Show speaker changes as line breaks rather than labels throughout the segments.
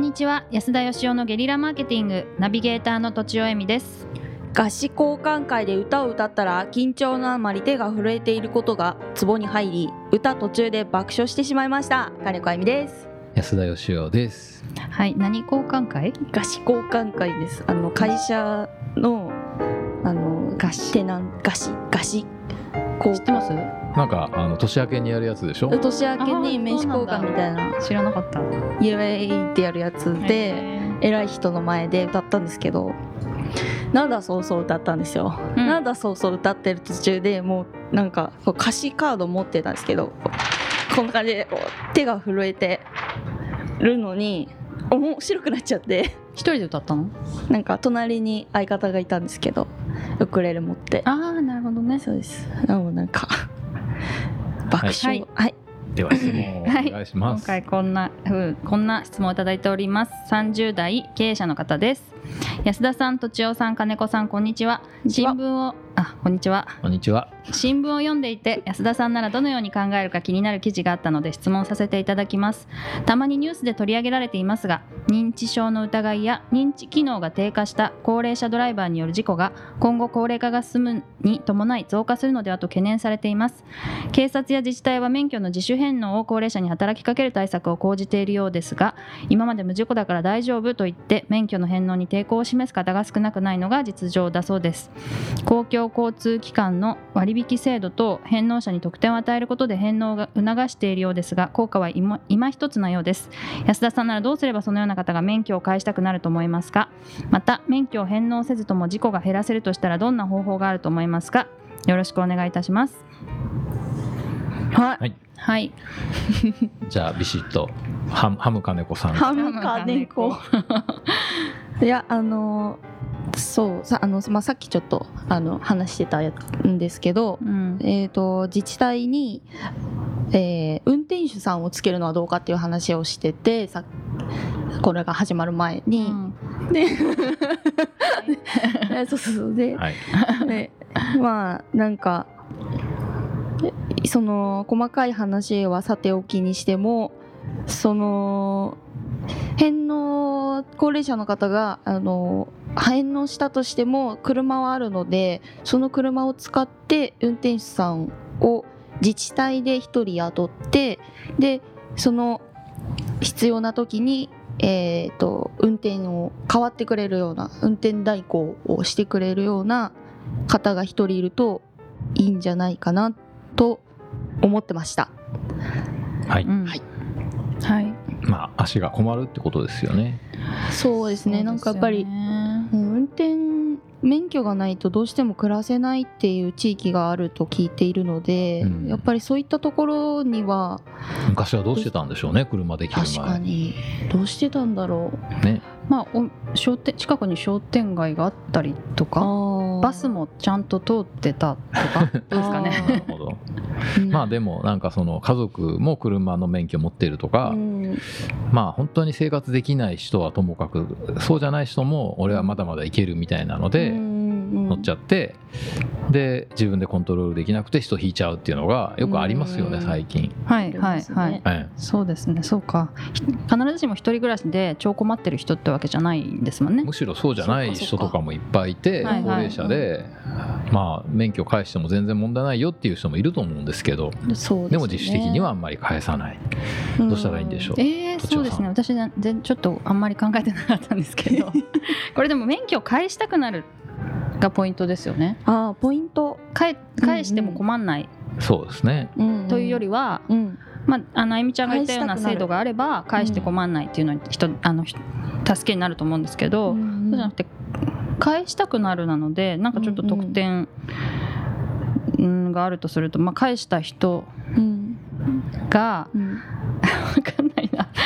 んにちは。安田義雄のゲリラマーケティングナビゲーターのとちおえみです。
合詞交換会で歌を歌ったら緊張のあまり手が震えていることがツボに入り歌途中で爆笑してしまいました。金子あゆみです。
安田義雄です。
はい何交換会？
合詞交換会です。あの会社のあの
合詞。
テナン合詞合詞交
知ってます？
なんかあの年明けにやるやつでしょ？
年明けに名刺交換みたいな。
知らなかった。
イエーイってやるやつで
へ
偉い人の前で歌ったんですけどなんだそうそう歌ったんですよ、
うん。
なんだそうそう歌ってる途中でもうなんかこう歌詞カード持ってたんですけどこうこんな感じでこう手が震えてるのに面白くなっちゃって。
ー一人で歌ったの？
なんか隣に相方がいたんですけどウクレレ持って。
ああなるほどね。
そうです。なのなんか 爆笑。はい、
では質問をお願いします。
今回こんなふうこんな質問をいただいております。30代経営者の方です。安田さんとちおさん金子さんこんにちは。新聞をあこんにちは。
こんにちは。
新聞を読んでいて安田さんならどのように考えるか気になる記事があったので質問させていただきます。たまにニュースで取り上げられていますが認知症の疑いや認知機能が低下した高齢者ドライバーによる事故が今後高齢化が進むに伴い増加するのではと懸念されています。警察や自治体は免許の自主返納を高齢者に働きかける対策を講じているようですが今まで無事故だから大丈夫と言って免許の返納に抵抗を示す方が少なくないのが実情だそうです。公共交通機関の割引制度と返納者に特典を与えることで返納が促しているようですが効果は今今一つなようです。安田さんならどうすればそのような方が免許を返したくなると思いますか？また免許を返納せずとも事故が減らせるとしたらどんな方法があると思いますか？よろしくお願いいたします。
はい。
はい。
はい。
じゃあビシッとハムハム金子さん。
ハムカネコいやあのそうさあの、まあ、さっきちょっとあの話してたやんですけど、
うん。
えー、と自治体に、えー運転手さんをつけるのはどうかっていう話をしててさこれが始まる前に、でえ そうそうそう。で,、
はい。
でまあなんかえその細かい話はさておきにしてもその返納高齢者の方があの返納したとしても車はあるのでその車を使って運転手さんを自治体で1人雇ってでその必要な時に、えー、と運転を代わってくれるような運転代行をしてくれるような方が1人いるといいんじゃないかなと思ってました。
はい。
うん
はい
足が困るってことですよね。
そうですねなんかやっぱり運転免許がないとどうしても暮らせないっていう地域があると聞いているので、
うん
やっぱりそういったところには
昔はどうしてたんでしょうね。車できる
確か
前。
にどうしてたんだろう
ね。
まあお商店近くに商店街があったりとかバスもちゃんと通ってたとか どうですかね
なるほど。まあでもなんかその家族も車の免許持っているとか、
うん。
まあ本当に生活できない人はともかくそうじゃない人も俺はまだまだいけるみたいなので乗っちゃってで自分でコントロールできなくて人引いちゃうっていうのがよくありますよね
うん。
最近。
はいはい
ありますね。
はい
え。
そうですねそうか。ひ必ずしも一人暮らしで超困ってる人ってわけじゃないんですもんね。
えむしろそうじゃない人とかもいっぱいいて
はいはい。
高齢者でまあ免許返しても全然問題ないよっていう人もいると思うんですけど
そう
でも自主的にはあんまり返さない。どうしたらいいんでしょう？
えー、そうですね。私ちょっとあんまり考えてなかったんですけど。これでも免許を返したくなるがポイントですよね。
ああポイント、
返返しても困んない。
そうですね。
うん
というよりは、
うん。
まあ、あのあゆみちゃんが言ったような制度があれば返して困んないっていうのに人、あのひ助けになると思うんですけど、そうじゃなくて返したくなるなのでなんかちょっと特典、うん、があるとすると、まあ、返した人
うん。
が
うん。
分かん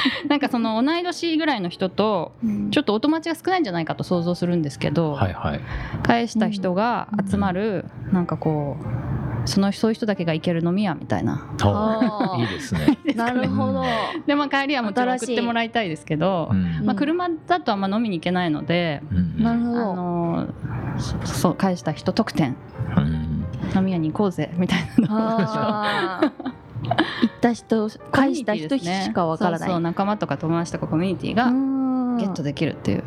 なんかその同い年ぐらいの人と
うん。
ちょっとお友達が少ないんじゃないかと想像するんですけど、
はいはい。
返した人が集まる、なんかこうそのそういう人だけが行ける飲み屋みたいな。
いいですね。
なるほど、
でまあ帰りはもちろん送ってもらいたいですけど、
うん。
まあ、車だとあんま飲みに行けないので、
なるほど。
のそそう返した人特典。
うん。
飲み屋に行こうぜみたいな
行った人返した人しかわからない。
そうそう仲間とか友達とかコミュニティが
うん。
ゲットできるっていう。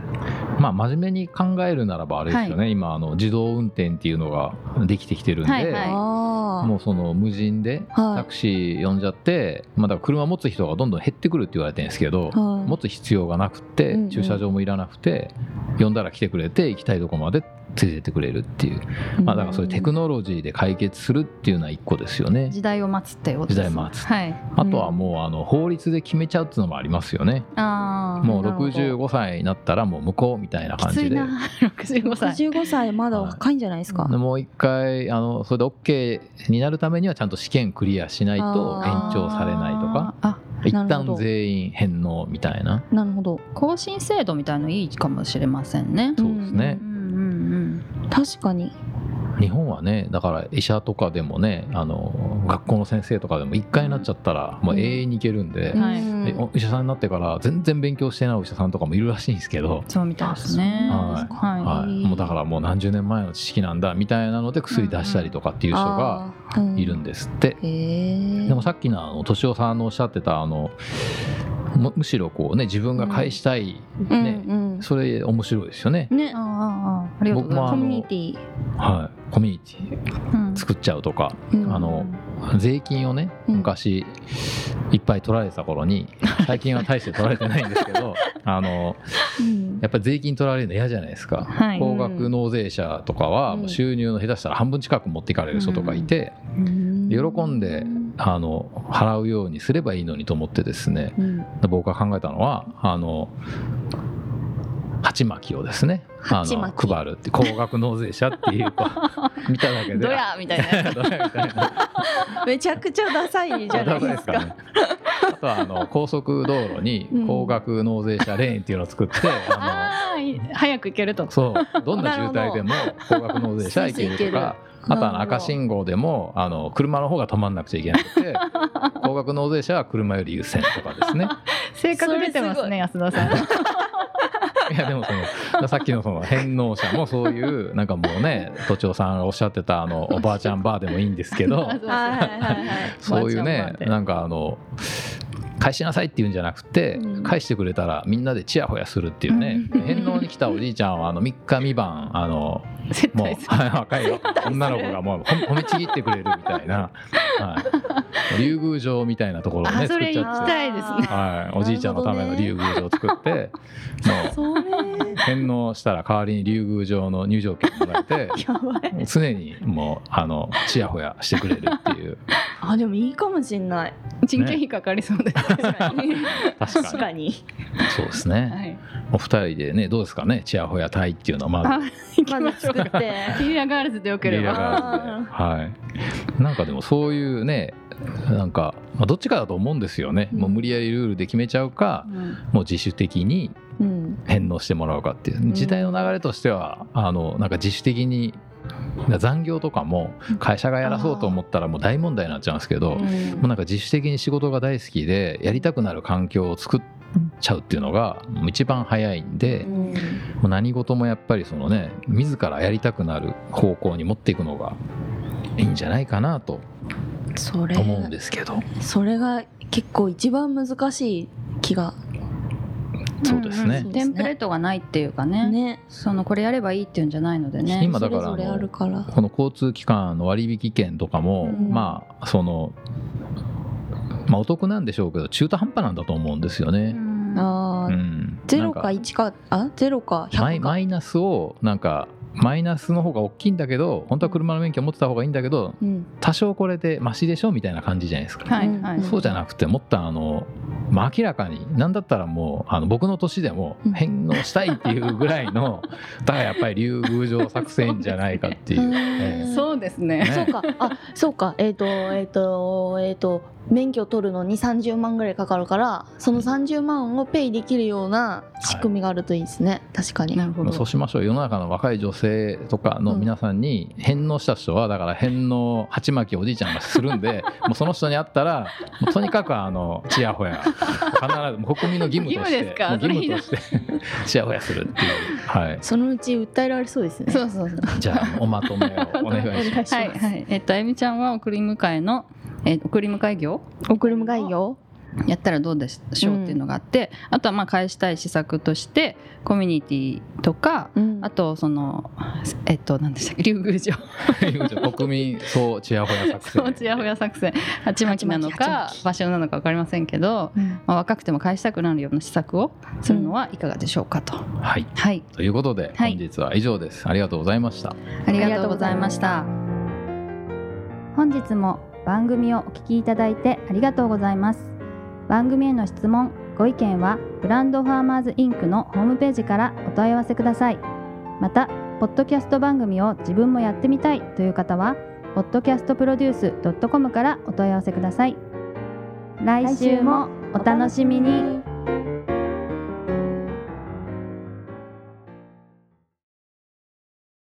まあ真面目に考えるならばあれですよね、今あの自動運転っていうのができてきてるんで、
はいはい。
あ
もうその無人で
はい。
タクシー呼んじゃって、まあ、だから車持つ人がどんどん減ってくるって言われてるんですけど、
はい。
持つ必要がなくて、
うんうん。
駐車場もいらなくて呼んだら来てくれて行きたいとこまで連れてってくれるっていう、まあ、だからそういうテクノロジーで解決するっていうのは一個ですよね。
時代を待つっていうことです。
時代待つ。
はい。
あとはもうあの法律で決めちゃうっていうのもありますよね。
ああ
もう
なるほど。
65歳になったらもう向こうみたいな感じで。
きついな。65歳。
65歳まだ若いんじゃないですか、
でもう一回あのそれで OK になるためにはちゃんと試験クリアしないと延長されないとか。
あ
一
なるほど。
旦全員返納みたいな。
なるほど。
更新制度みたいのいいかもしれませんね。
そうですね。
う、んうん
確かに。
日本はねだから医者とかでもねあの学校の先生とかでも一回になっちゃったらもう永遠に行けるんで,、
はい。
うん
医者さんになってから全然勉強してないお医者さんとかもいるらしいんですけど、
そうみたいですね。
はい。
はい。
はい、もうだからもう何十年前の知識なんだみたいなので薬出したりとかっていう人がいるん
で
ですって、
へえ
でもさっきの敏夫さんのおっしゃってたあのむむしろこうね自分が返したい、
うん。
ね。
うん
それ面白いですよね、
ね。
ああああ。ありがとうございます。
コミュニティ。
はい、コミュニティ
うん。
作っちゃうとか、
うん。
あの税金をね
うん。
昔いっぱい取られてた頃に 最近は大して取られてないんですけど あの
うん。
やっぱり税金取られるの嫌じゃないですか、
はい。
高額納税者とかは収入の下手したら半分近く持っていかれる人とかいて、喜んであの払うようにすればいいのにと思ってですね
うん。
僕が考えたのはあの鉢巻きをですねあの配るって高額納税者っていうこう 見ただけで
どやみたいな。
めちゃくちゃダサいじゃないですか
とはあの高速道路に高額納税者レーンっていうのを作って、あ
ああい早く行けると。
のそうどんな渋滞でも高額納税者は行けるとか。あとは赤信号でもあの車の方が止まんなくちゃいけなくて 高額納税者は車より優先とかですね。
性格出てますね安田さん。
いやでもそのさっきのその返納者もそういうなんかもうね都庁さんがおっしゃってたあのおばあちゃんバーでもいいんですけど
あそう
いはいはいはい。
そうねなんかあの返しなさいっていうんじゃなくて、
うん。
返してくれたらみんなでチヤホヤするっていうね、
うん。
返納に来たおじいちゃんはあの3日3晩あの もう。は い若いよ。女の子がもう褒めちぎってくれるみたいな、はい、竜宮城みたいなところをね作っちゃって。はい、おじいちゃんのための竜宮城を作って、もう返納したら代わりに竜宮城の入場券もらえて常にもうあのちやほやしてくれるっていう。
あでもいいかもしんない
人件費かかりそうです
確かに
確かに。
確かに。
そうですね、
はい。
お二人でねどうですかねちやほや隊っていうのは。まず
あ行き
ま
ましょうか。
ず作って
リラガールズでよければ。
はい。なんかでもそういうねなんか、まあ、どっちかだと思うんですよね、
うん。
もう無理やりルールで決めちゃうか
うん。
もう自主的に
うん。
返納してもらうかっていう。時代の流れとしてはあのなんか自主的に残業とかも会社がやらそうと思ったらもう大問題になっちゃうんですけど、もうなんか自主的に仕事が大好きでやりたくなる環境を作っちゃうっていうのが一番早いんで、もう何事もやっぱりそのね自らやりたくなる方向に持っていくのがいいんじゃないかなと思うんですけど。
それが結構一番難しい気が
そうですね。
んんテンプレートがないっていうかね。
ね。
そのこれやればいいっていうんじゃないのでね。
今だから
それぞれあるから。
この交通機関の割引券とかも、
うん。
まあそのまあお得なんでしょうけど中途半端なんだと思うんですよ
う
ね。
ん。
あー。
うん、
ゼロか1かあ？ゼロか100か。
マイマイナスをなんかマイナスの方が大きいんだけど本当は車の免許持ってた方がいいんだけど
うん。
多少これでマシでしょみたいな感じじゃないですか。
はいはい、
うん。
そうじゃなくてもっとあの、まあ、明らかに何だったらもうあの僕の年でも
うん。
返納したいっていうぐらいの だからやっぱり竜宮城作戦じゃないかっていう。
そうですね。
ね。
そうか。あそうか。えっ、とえっ、とえっ、と免許取るのに30万ぐらいかかるからその30万をペイできるような仕組みがあるといいですね、確かに。
なるほど。
まあそうしましょう。世の中の若い女性とかの皆さんに返納した人はだから返納鉢巻きおじいちゃんがするんで もうその人に会ったらもうとにかくあのちやほや必ず国民の義務として
義務ですか？
もう義務としてちやほやするっていう。はい。
そのうち訴えられそうですね。
そうそうそう。
じゃあおまとめをお願いします。
お願いします
はいはい。えっとあゆみちゃんは送り迎えのえ送り迎え業？
送り迎え業？
やったらどうでしょうっていうのがあって、あとはまあ返したい施策としてコミュニティとか
うん。
あとそのえっと何でしたっけ竜宮城。
国民総ちやほや作戦。
そうちやほや作戦。鉢巻きなの
鉢
か場所なのか分かりませんけど、
うん。
まあ、若くても返したくなるような施策をするのはいかがでしょうかと、
はい。
はい。
ということで、
はい。
本日は以上です。ありがとうございました。
ありがとうございました。本日も番組をお聞きいただいてありがとうございます番組への質問ご意見はブランドファーマーズインクのホームページからお問い合わせください。またポッドキャスト番組を自分もやってみたいという方は podcastproduce.com からお問い合わせください。来週もお楽しみに。